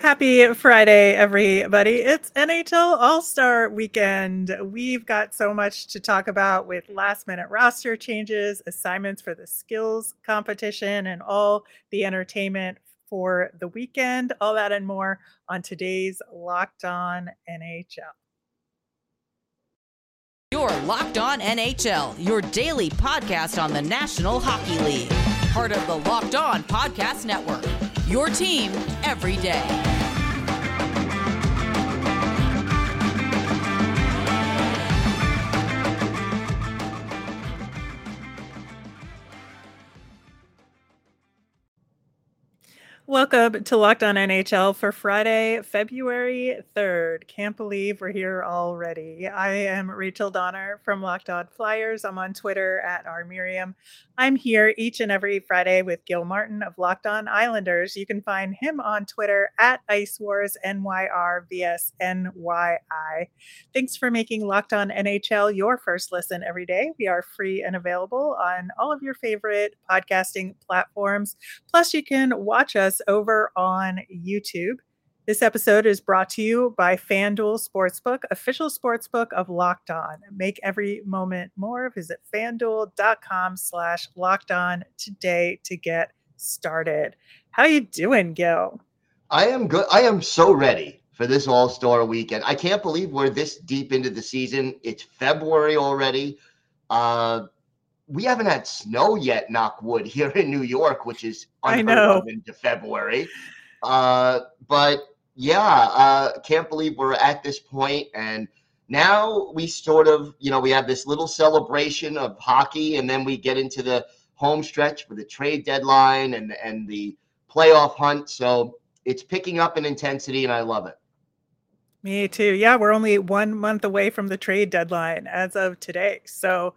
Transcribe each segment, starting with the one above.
Happy Friday, everybody. It's NHL All Star Weekend. We've got so much to talk about with last minute roster changes, assignments for the skills competition, and all the entertainment for the weekend. All that and more on today's Locked On NHL. Your Locked On NHL, your daily podcast on the National Hockey League. Part of the Locked On Podcast Network. Your team every day. Welcome to Locked On NHL for Friday, February 3rd. Can't believe we're here already. I am Rachel Donner from Locked On Flyers. I'm on Twitter at rmiriam. I'm here each and every Friday with Gil Martin of Locked On Islanders. You can find him on Twitter at Ice Wars NYRVSNYI. Thanks for making Locked On NHL your first listen every day. We are free and available on all of your favorite podcasting platforms. Plus, you can watch us over on YouTube. This episode is brought to you by FanDuel Sportsbook, official sportsbook of Locked On. Make every moment more. Visit fanduel.com slash locked on today to get started. How you doing, Gil? I am good. I am so ready for this All-Star weekend. I can't believe we're this deep into the season. It's February already. Uh we haven't had snow yet, knock wood, here in New York, which is I know into February. Uh, but yeah, uh, can't believe we're at this point, and now we sort of, you know, we have this little celebration of hockey, and then we get into the home stretch for the trade deadline and and the playoff hunt. So it's picking up in intensity, and I love it. Me too. Yeah, we're only one month away from the trade deadline as of today. So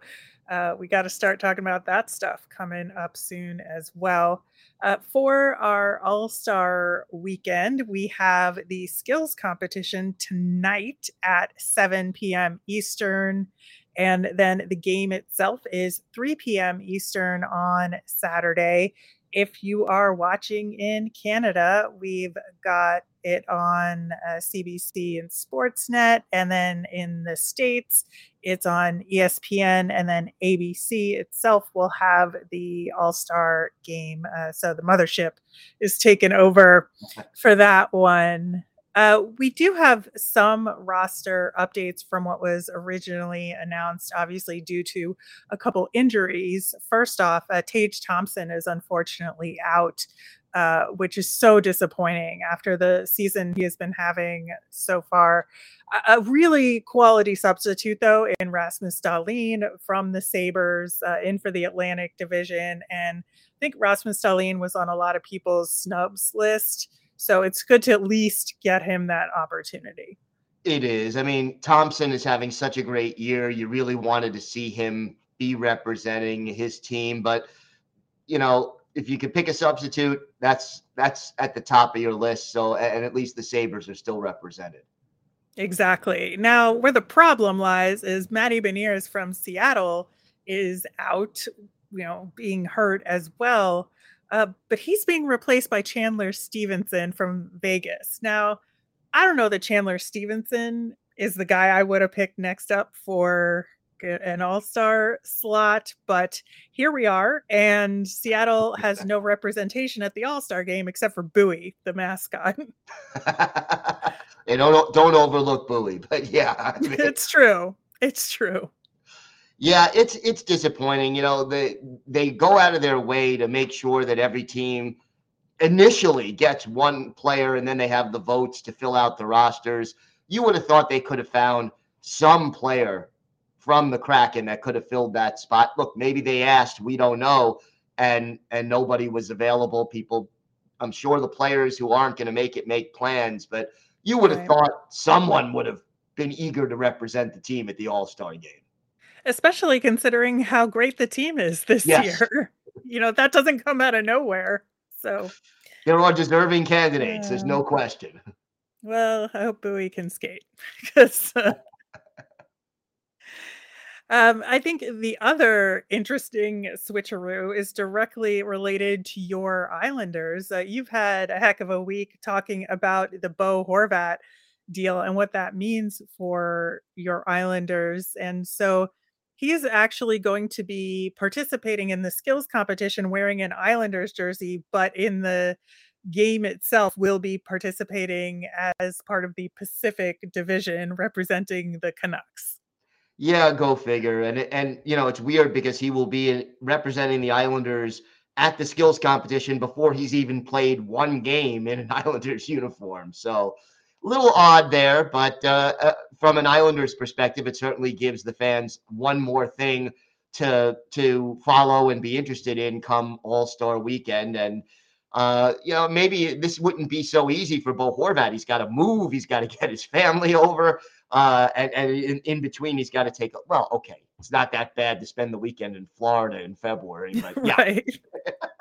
uh, we got to start talking about that stuff coming up soon as well. Uh, for our All Star weekend, we have the skills competition tonight at 7 p.m. Eastern. And then the game itself is 3 p.m. Eastern on Saturday. If you are watching in Canada, we've got it on uh, CBC and Sportsnet. And then in the States, it's on ESPN. And then ABC itself will have the All Star game. Uh, so the mothership is taken over for that one. Uh, we do have some roster updates from what was originally announced, obviously, due to a couple injuries. First off, uh, Tage Thompson is unfortunately out uh, which is so disappointing after the season he has been having so far. A, a really quality substitute, though, in Rasmus Dahlin from the Sabres, uh, in for the Atlantic Division. And I think Rasmus Dahlin was on a lot of people's snubs list. So it's good to at least get him that opportunity. It is. I mean, Thompson is having such a great year. You really wanted to see him be representing his team, but you know, if you could pick a substitute, that's that's at the top of your list. So and at least the Sabres are still represented. Exactly. Now, where the problem lies is Matty Beniers from Seattle is out, you know, being hurt as well. Uh, but he's being replaced by Chandler Stephenson from Vegas. Now, I don't know that Chandler Stephenson is the guy I would have picked next up for an all-star slot but here we are and seattle has no representation at the all-star game except for Buoy the mascot. And don't don't overlook Buoy but yeah I mean, it's true. It's true yeah it's it's disappointing you know they they go out of their way to make sure that every team initially gets one player and then they have the votes to fill out the rosters you would have thought they could have found some player from the Kraken that could have filled that spot. Look, maybe they asked, we don't know, and and nobody was available. People, I'm sure the players who aren't going to make it make plans, but you would have right. thought someone would have been eager to represent the team at the All Star game. Especially considering how great the team is this yes. year. You know, that doesn't come out of nowhere. So they're all deserving candidates. There's no question. Well, I hope Buoy can skate because uh, Um, I think the other interesting switcheroo is directly related to your Islanders. Uh, you've had a heck of a week talking about the Bo Horvat deal and what that means for your Islanders. And so he is actually going to be participating in the skills competition wearing an Islanders jersey, but in the game itself will be participating as part of the Pacific Division representing the Canucks. Yeah, go figure. And and you know, it's weird because he will be representing the Islanders at the skills competition before he's even played one game in an Islanders uniform. So little odd there, but uh, uh, from an Islanders perspective, it certainly gives the fans one more thing to to follow and be interested in come All Star Weekend. And uh, you know, maybe this wouldn't be so easy for Bo Horvat. He's got to move. He's got to get his family over. Uh, and, and in, in between, he's got to take, a well, okay, it's not that bad to spend the weekend in Florida in February, but yeah.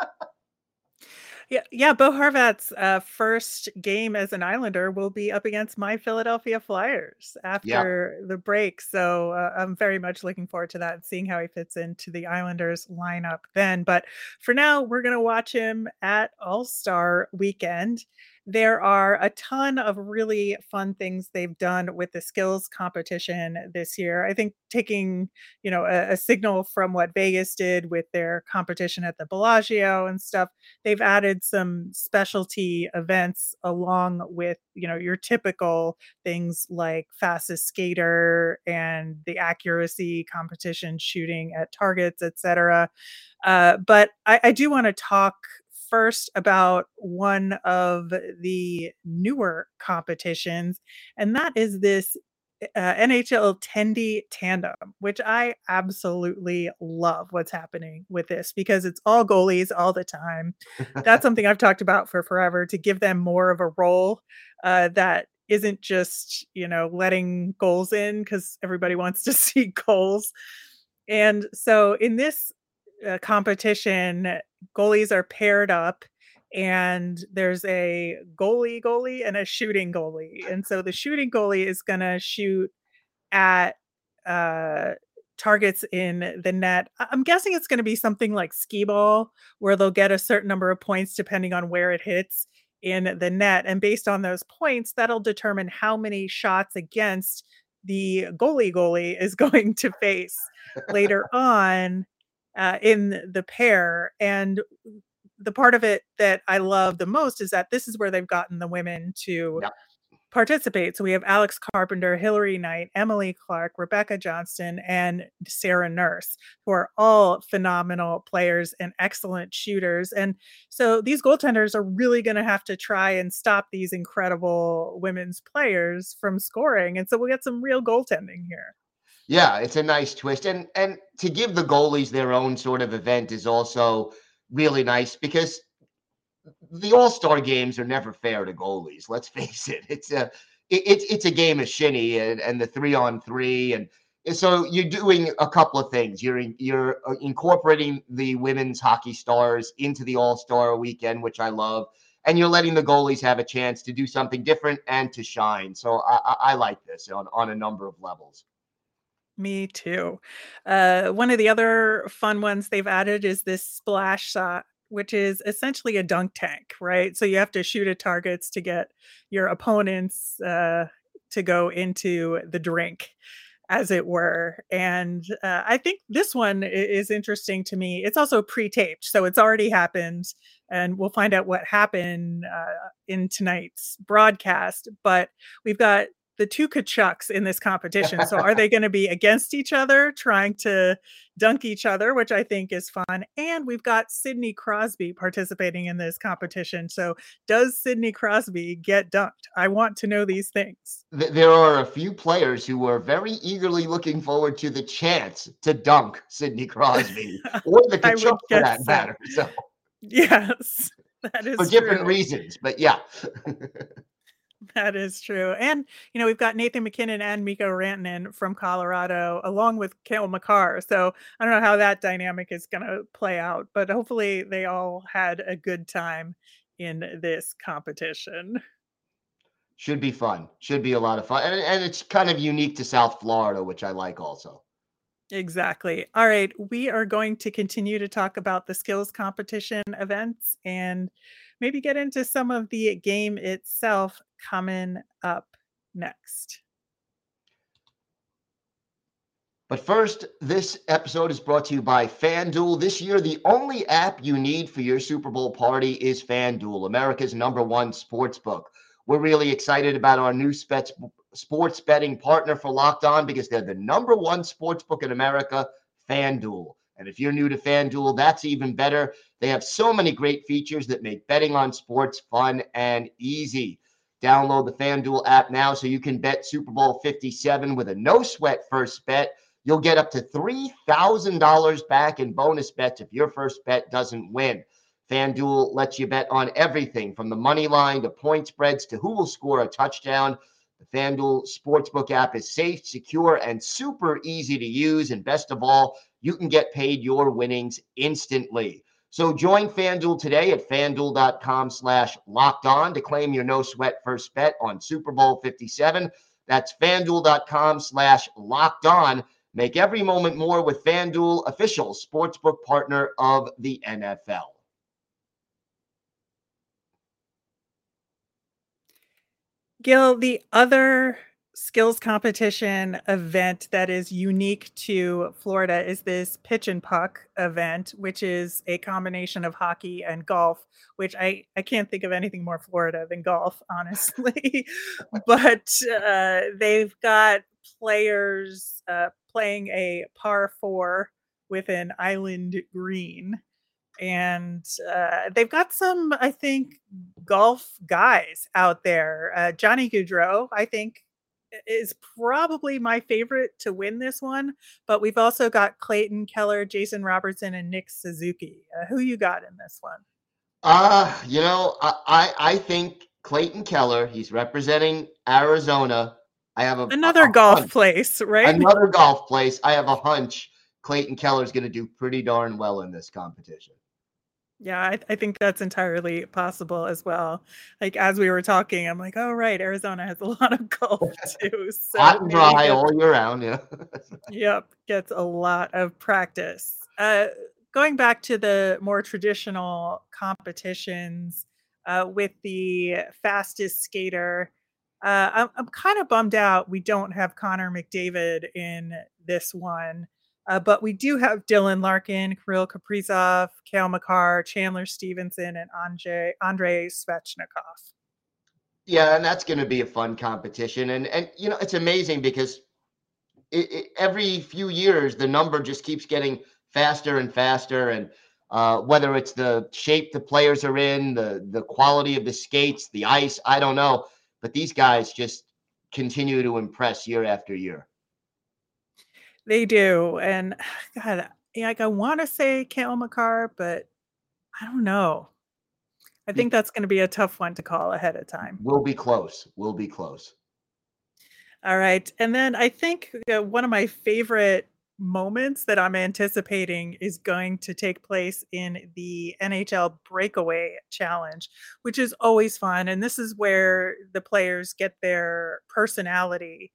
Yeah, yeah. Bo Horvat's uh, first game as an Islander will be up against my Philadelphia Flyers after the break. So uh, I'm very much looking forward to that and seeing how he fits into the Islanders lineup then. But for now, we're going to watch him at All Star Weekend there are a ton of really fun things they've done with the skills competition this year. I think taking, you know, a, a, signal from what Vegas did with their competition at the Bellagio and stuff, they've added some specialty events along with, you know, your typical things like fastest skater and the accuracy competition shooting at targets, etc. Uh, but I, I do want to talk first about one of the newer competitions, and that is this uh, NHL Tendy Tandem, which I absolutely love what's happening with this because it's all goalies all the time. That's something I've talked about for forever to give them more of a role uh, that isn't just, you know, letting goals in because everybody wants to see goals. And so in this uh, competition, goalies are paired up and there's a goalie goalie and a shooting goalie. And so the shooting goalie is going to shoot at uh targets in the net. I'm guessing it's going to be something like skee ball where they'll get a certain number of points depending on where it hits in the net and based on those points that'll determine how many shots against the goalie goalie is going to face later on uh, in the pair. And the part of it that I love the most is that this is where they've gotten the women to yep. participate. So we have Alex Carpenter, Hilary Knight, Emily Clark, Rebecca Johnston, and Sarah Nurse, who are all phenomenal players and excellent shooters. And so these goaltenders are really going to have to try and stop these incredible women's players from scoring. And so we'll get some real goaltending here. Yeah, it's a nice twist. And and to give the goalies their own sort of event is also really nice because the all-star games are never fair to goalies. Let's face it. It's a it's it's a game of shinny and, and the three on three and so you're doing a couple of things. You're you're uh, incorporating the women's hockey stars into the All Star weekend, which I love, and you're letting the goalies have a chance to do something different and to shine. So I, I, I like this on on a number of levels. Me too. Uh, one of the other fun ones they've added is this splash shot, which is essentially a dunk tank, right? So you have to shoot at targets to get your opponents uh, to go into the drink, as it were. And uh, I think this one is interesting to me. It's also pre taped, so it's already happened. And we'll find out what happened uh, in tonight's broadcast. But we've got the two Tkachuks in this competition. So are they going to be against each other, trying to dunk each other, which I think is fun? And we've got Sidney Crosby participating in this competition. So does Sidney Crosby get dunked? I want to know these things. There are a few players who are very eagerly looking forward to the chance to dunk Sidney Crosby or the Tkachuk for that so. matter. So yes, that is for different true. reasons, but yeah. That is true. And, you know, we've got Nathan MacKinnon and Mikko Rantanen from Colorado, along with Cale Makar. So I don't know how that dynamic is going to play out, but hopefully they all had a good time in this competition. Should be fun. Should be a lot of fun. And, and it's kind of unique to South Florida, which I like also. Exactly. All right, we are going to continue to talk about the skills competition events and maybe get into some of the game itself coming up next. But first, this episode is brought to you by FanDuel. This year, the only app you need for your Super Bowl party is FanDuel, America's number one sports book. We're really excited about our new sports betting partner for Locked On because they're the number one sports book in America, FanDuel. And if you're new to FanDuel, that's even better. They have so many great features that make betting on sports fun and easy. Download the FanDuel app now so you can bet Super Bowl 57 with a no sweat first bet You'll get up to $3,000 back in bonus bets if your first bet doesn't win. FanDuel lets you bet on everything from the money line to point spreads to who will score a touchdown. The FanDuel Sportsbook app is safe, secure, and super easy to use. And best of all, you can get paid your winnings instantly. So join FanDuel today at fanduel.com slash locked on to claim your no sweat first bet on Super Bowl 57. That's fanduel.com slash locked on Make every moment more with FanDuel, official sportsbook partner of the NFL. Gil, the other skills competition event that is unique to Florida is this pitch and puck event, which is a combination of hockey and golf, which I, I can't think of anything more Florida than golf, honestly. but uh, they've got players uh, playing a par four with an island green. And uh, they've got some, I think, golf guys out there. Uh, Johnny Gaudreau, I think, is probably my favorite to win this one. But we've also got Clayton Keller, Jason Robertson, and Nick Suzuki. Uh, who you got in this one? Uh, you know, I, I, I think Clayton Keller, he's representing Arizona. I have a another a, a golf hunch. place, right? Another golf place. I have a hunch Clayton Keller is going to do pretty darn well in this competition. Yeah, I, I, think that's entirely possible as well. Like as we were talking, I'm like, oh right, Arizona has a lot of golf too. So Hot and dry all year round. Yeah. yep, gets a lot of practice. Uh, going back to the more traditional competitions uh, with the fastest skater uh, I'm, I'm kind of bummed out we don't have Connor McDavid in this one. Uh, but we do have Dylan Larkin, Kirill Kaprizov, Cale Makar, Chandler Stephenson, and Andre Andrei Svechnikov. Yeah, and that's going to be a fun competition. And and you know it's amazing because it, it, every few years the number just keeps getting faster and faster. And uh, whether it's the shape the players are in, the the quality of the skates, the ice, I don't know but these guys just continue to impress year after year. They do, and God, like I want to say Cale Makar, but I don't know. I think that's going to be a tough one to call ahead of time. We'll be close. We'll be close. All right, and then I think uh, one of my favorite moments that I'm anticipating is going to take place in the NHL Breakaway Challenge, which is always fun. And this is where the players get their personality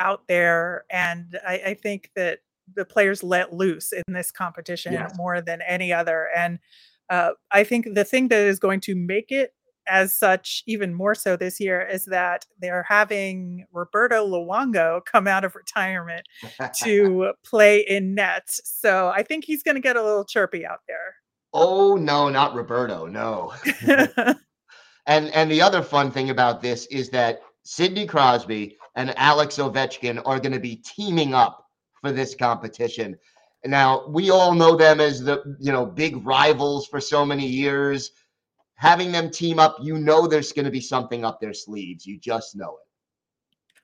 out there. And I, I think that the players let loose in this competition yes. more than any other. And uh, I think the thing that is going to make it as such, even more so this year, is that they're having Roberto Luongo come out of retirement to play in nets. So I think he's going to get a little chirpy out there. Oh no, not Roberto, no. and and the other fun thing about this is that Sidney Crosby and Alex Ovechkin are going to be teaming up for this competition. Now we all know them as the you know big rivals for so many years having them team up, you know there's going to be something up their sleeves. You just know it.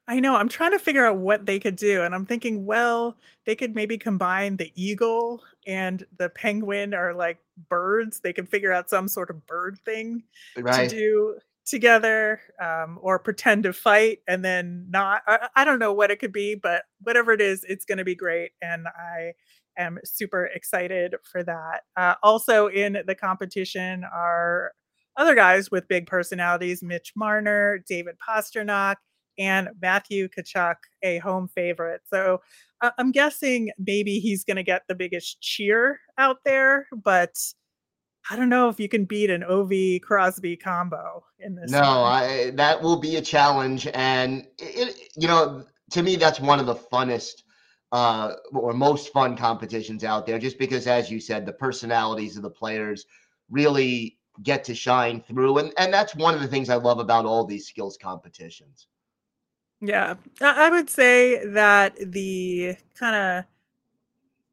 I know. I'm trying to figure out what they could do. And I'm thinking, well, they could maybe combine the eagle and the penguin are like birds. They can figure out some sort of bird thing right. to do together um, or pretend to fight and then not. I, I don't know what it could be, but whatever it is, it's going to be great. And I am super excited for that. Uh, also in the competition are other guys with big personalities Mitch Marner, David Pastrnak, and Matthew Tkachuk a home favorite. So uh, I'm guessing maybe he's going to get the biggest cheer out there, but I don't know if you can beat an Ovi Crosby combo in this. No, I, that will be a challenge, and it, you know, to me, that's one of the funnest uh, or most fun competitions out there, just because, as you said, the personalities of the players really get to shine through, and and that's one of the things I love about all these skills competitions. Yeah, I would say that the kind of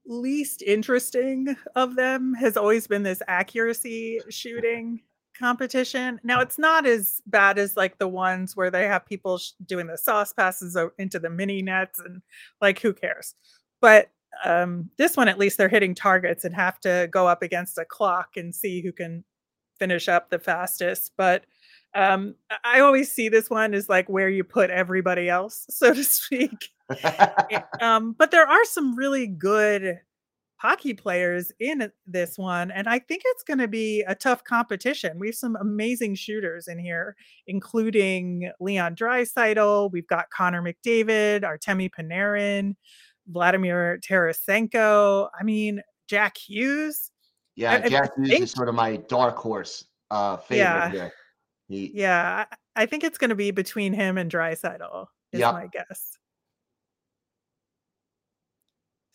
least interesting of them has always been this accuracy shooting competition. Now it's not as bad as like the ones where they have people sh- doing the sauce passes into the mini nets and like who cares. But um this one at least they're hitting targets and have to go up against a clock and see who can finish up the fastest. But um I always see this one as like where you put everybody else, so to speak. um, but there are some really good hockey players in this one, and I think it's going to be a tough competition. We have some amazing shooters in here, including Leon Draisaitl. We've got Connor McDavid, Artemi Panarin, Vladimir Tarasenko. I mean, Jack Hughes. Yeah, I, Jack I Hughes think, is sort of my dark horse uh, favorite yeah, here. He, yeah, I, think it's going to be between him and Draisaitl. Is yep. my guess.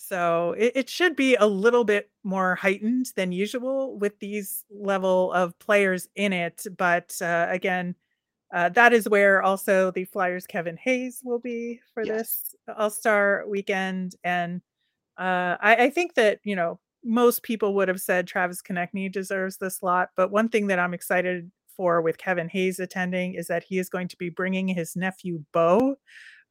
So it, it should be a little bit more heightened than usual with these level of players in it. But uh, again, uh, that is where also the Flyers Kevin Hayes will be for yes. this All Star weekend. And uh, I, I, think that, you know, most people would have said Travis Konecny deserves the slot. But one thing that I'm excited for with Kevin Hayes attending is that he is going to be bringing his nephew Bo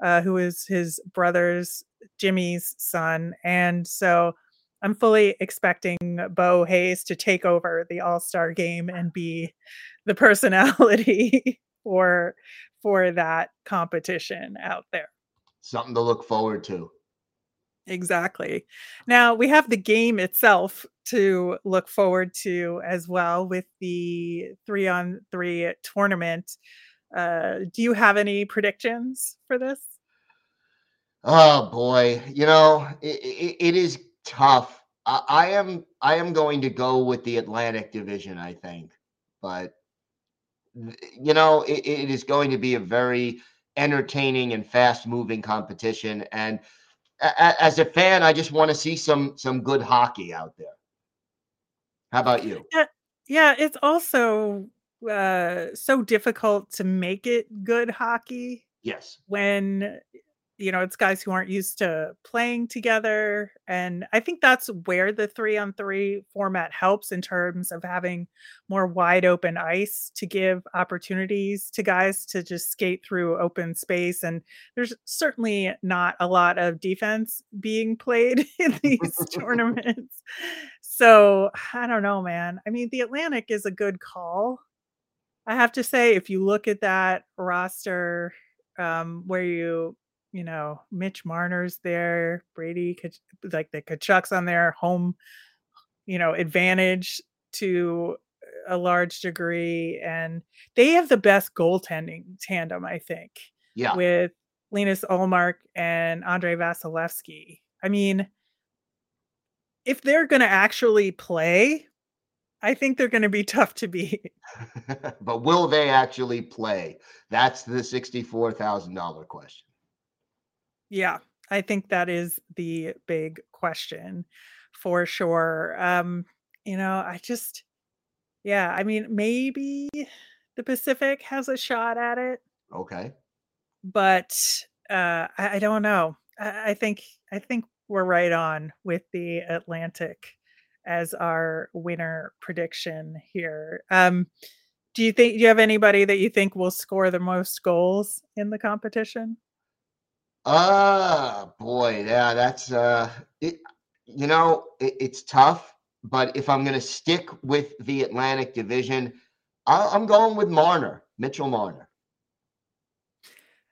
uh, who is his brother's Jimmy's son. And so I'm fully expecting Bo Hayes to take over the All Star game and be the personality for for that competition out there. Something to look forward to. Exactly. Now we have the game itself to look forward to as well with the three on three tournament. Uh, do you have any predictions for this? Oh boy, you know it, it, it is tough. I, I, am I am going to go with the Atlantic Division. I think, but you know it, it is going to be a very entertaining and fast moving competition. And a, as a fan, I just want to see some some good hockey out there. How about you? Yeah, yeah it's also uh, so difficult to make it good hockey. Yes. When you know, it's guys who aren't used to playing together. And I think that's where the three on three format helps in terms of having more wide open ice to give opportunities to guys to just skate through open space. And there's certainly not a lot of defense being played in these tournaments. So I don't know, man. I mean, the Atlantic is a good call. I have to say, if you look at that roster, um, where you you know, Mitch Marner's there, Brady, like the Tkachuks on their home, you know, advantage to a large degree. And they have the best goaltending tandem, I think. Yeah. With Linus Ullmark and Andrei Vasilevskiy. I mean, if they're going to actually play, I think they're going to be tough to beat. but will they actually play? That's the $64,000 question. Yeah, I think that is the big question for sure. Um, you know, I just yeah, I mean, maybe the Pacific has a shot at it. Okay. But uh I, I don't know. I, I think I think we're right on with the Atlantic as our winner prediction here. Um do you think do you have anybody that you think will score the most goals in the competition? Ah, boy, yeah, that's uh, it. You know, it, it's tough, but if I'm going to stick with the Atlantic Division, I, I'm going with Marner, Mitchell Marner.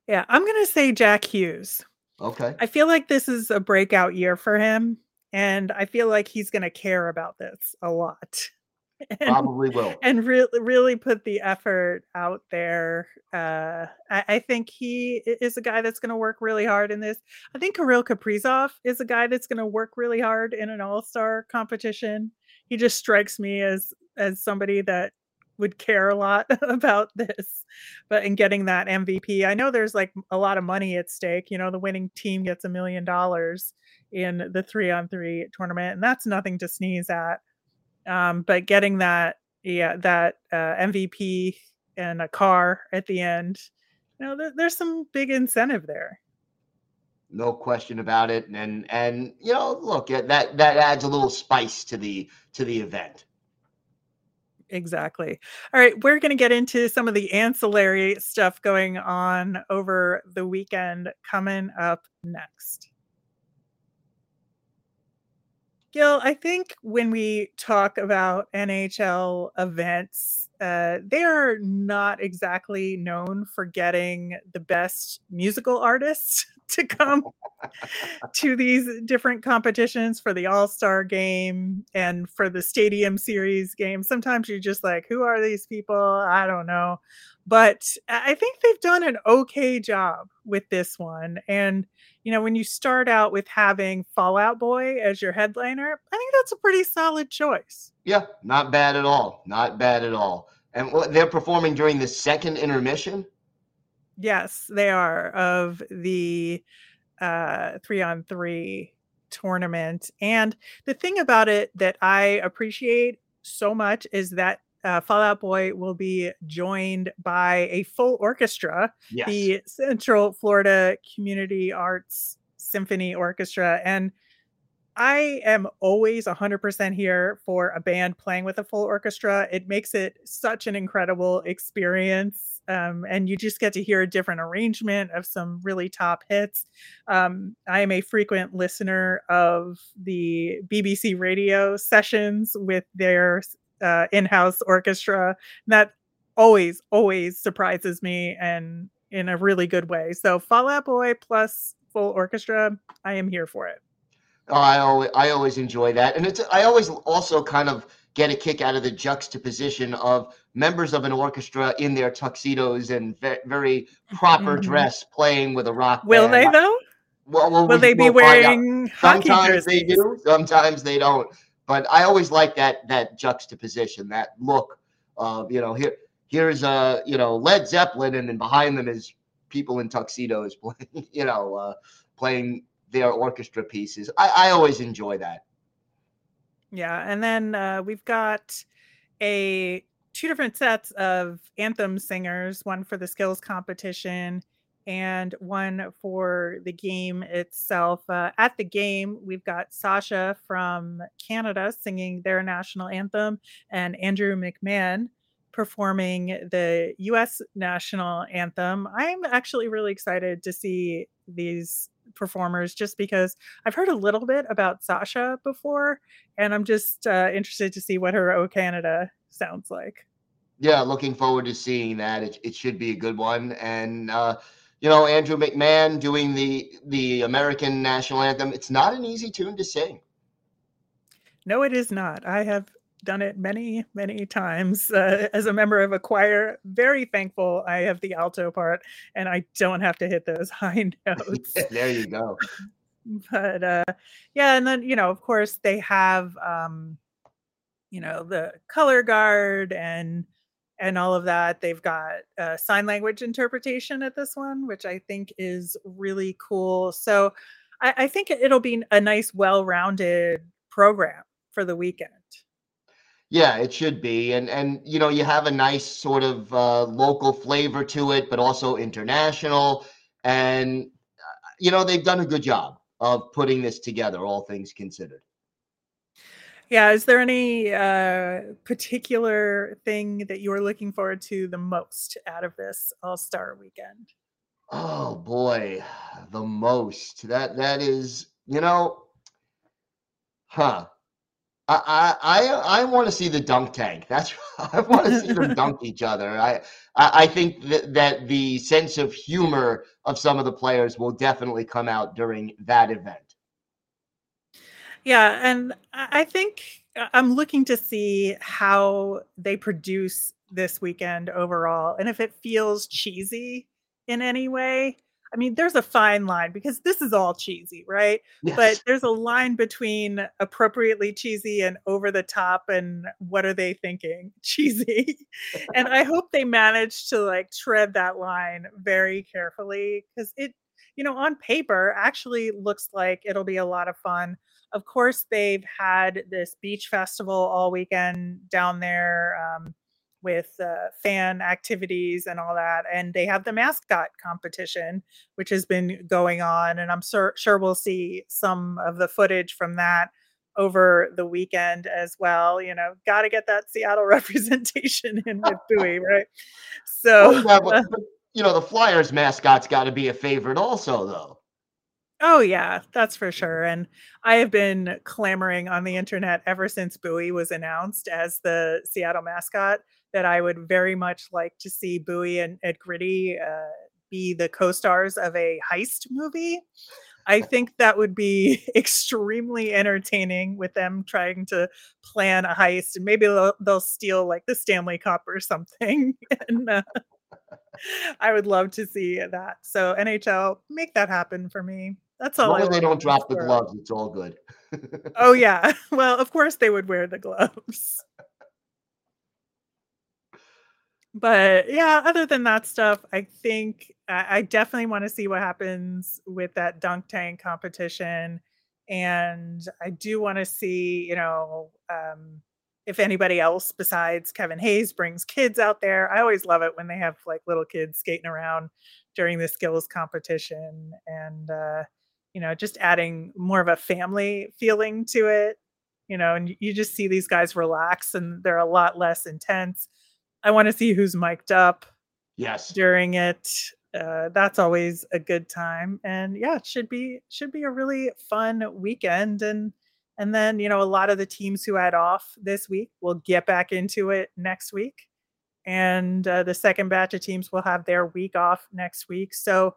Yeah, I'm going to say Jack Hughes. Okay. I feel like this is a breakout year for him, and I feel like he's going to care about this a lot. And, Probably will. And really, really put the effort out there. Uh, I, I think he is a guy that's going to work really hard in this. I think Kirill Kaprizov is a guy that's going to work really hard in an all-star competition. He just strikes me as as somebody that would care a lot about this but in getting that mvp i know there's like a lot of money at stake you know the winning team gets a million dollars in the three on three tournament and that's nothing to sneeze at um, but getting that yeah that uh, mvp and a car at the end you know there, there's some big incentive there no question about it and and you know look that that adds a little spice to the to the event exactly. All right, we're going to get into some of the ancillary stuff going on over the weekend coming up next. Gil, I think when we talk about NHL events, uh, they are not exactly known for getting the best musical artists to come to these different competitions for the All Star game and for the Stadium Series game. Sometimes you're just like, who are these people? I don't know. But I think they've done an okay job with this one. And, you know, when you start out with having Fall Out Boy as your headliner, I think that's a pretty solid choice. Yeah, not bad at all. Not bad at all. And they're performing during the second intermission. Yes, they are of the uh, three on three tournament. And the thing about it that I appreciate so much is that uh, Fall Out Boy will be joined by a full orchestra, yes. the Central Florida Community Arts Symphony Orchestra. And I am always 100% here for a band playing with a full orchestra. It makes it such an incredible experience. Um, and you just get to hear a different arrangement of some really top hits. Um, I am a frequent listener of the BBC radio sessions with their uh, in house orchestra. That always, always surprises me and in a really good way. So, Fall Out Boy plus full orchestra, I am here for it. Oh, I always I always enjoy that, and it's I always also kind of get a kick out of the juxtaposition of members of an orchestra in their tuxedos and ve- very proper mm-hmm. dress playing with a rock. Will band. they though? Well, well will they be wearing Sometimes they do, sometimes they don't. But I always like that that juxtaposition, that look of you know here here's a you know Led Zeppelin, and then behind them is people in tuxedos playing you know uh, playing their orchestra pieces. I, I always enjoy that. Yeah, and then uh, we've got a two different sets of anthem singers, one for the skills competition and one for the game itself. Uh, at the game, we've got Sasha from Canada singing their national anthem and Andrew McMahon performing the US national anthem. I'm actually really excited to see these performers just because I've heard a little bit about Sasha before and I'm just uh, interested to see what her O Canada sounds like. Yeah, looking forward to seeing that. It, it should be a good one. And, uh, you know, Andrew McMahon doing the the American national anthem. It's not an easy tune to sing. No, it is not. I have done it many, many times uh, as a member of a choir. Very thankful I have the alto part and I don't have to hit those high notes. there you go. But uh, yeah, and then you know, of course, they have um, you know the color guard and and all of that. They've got uh, sign language interpretation at this one, which I think is really cool. So I, I think it'll be a nice, well-rounded program for the weekend. Yeah, it should be, and and you know you have a nice sort of uh, local flavor to it, but also international, and uh, you know they've done a good job of putting this together, all things considered. Yeah, is there any uh, particular thing that you are looking forward to the most out of this All Star Weekend? Oh boy, the most that that is you know, huh? I I I want to see the dunk tank. That's I want to see them dunk each other. I I think that that the sense of humor of some of the players will definitely come out during that event. Yeah, and I think uh, I'm looking to see how they produce this weekend overall, and if it feels cheesy, in any way. I mean, there's a fine line because this is all cheesy, right? Yes. But there's a line between appropriately cheesy and over the top and what are they thinking? Cheesy. and I hope they manage to like tread that line very carefully cuz it you know, on paper actually looks like it'll be a lot of fun. Of course, they've had this beach festival all weekend down there. Um, with uh, fan activities and all that. And they have the mascot competition, which has been going on. And I'm sur- sure we'll see some of the footage from that over the weekend as well. You know, got to get that Seattle representation in with Buoy, right? So, well, but, you know, the Flyers mascot's got to be a favorite also, though. Oh yeah, that's for sure. And I have been clamoring on the internet ever since Buoy was announced as the Seattle mascot that I would very much like to see Buoy and Ed Gritty uh, be the co-stars of a heist movie. I think that would be extremely entertaining with them trying to plan a heist, and maybe they'll, they'll steal like the Stanley Cup or something. and uh, I would love to see that. So NHL, make that happen for me. That's all. As long as they don't drop the gloves, it's all good. oh yeah. Well, of course they would wear the gloves. but yeah, other than that stuff, I think I, I definitely want to see what happens with that dunk tank competition. And I do want to see, you know, um, if anybody else besides Kevin Hayes brings kids out there. I always love it when they have like little kids skating around during the skills competition and uh, you know, just adding more of a family feeling to it. You know, and you just see these guys relax and they're a lot less intense I want to see who's mic'd up. Yes. During it. Uh, that's always a good time. And yeah, it should be should be a really fun weekend. And and then, you know, a lot of the teams who had off this week will get back into it next week. And uh, the second batch of teams will have their week off next week. So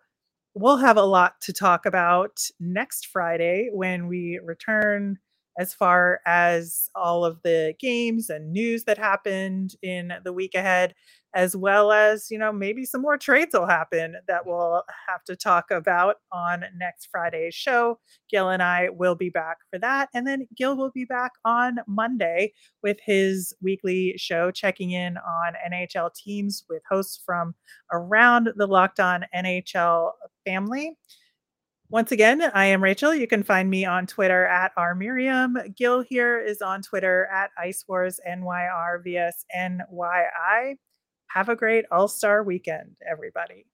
we'll have a lot to talk about next Friday when we return as far as all of the games and news that happened in the week ahead, as well as, you know, maybe some more trades will happen that mm. we'll have to talk about on next Friday's show. Gil and I will be back for that. And then Gil will be back on Monday with his weekly show, checking in on NHL teams with hosts from around the Locked On NHL family. Once again, I am Rachel. You can find me on Twitter at rmiriam. Gil here is on Twitter at IceWarsNYRVSNYI. Have a great All Star weekend, everybody.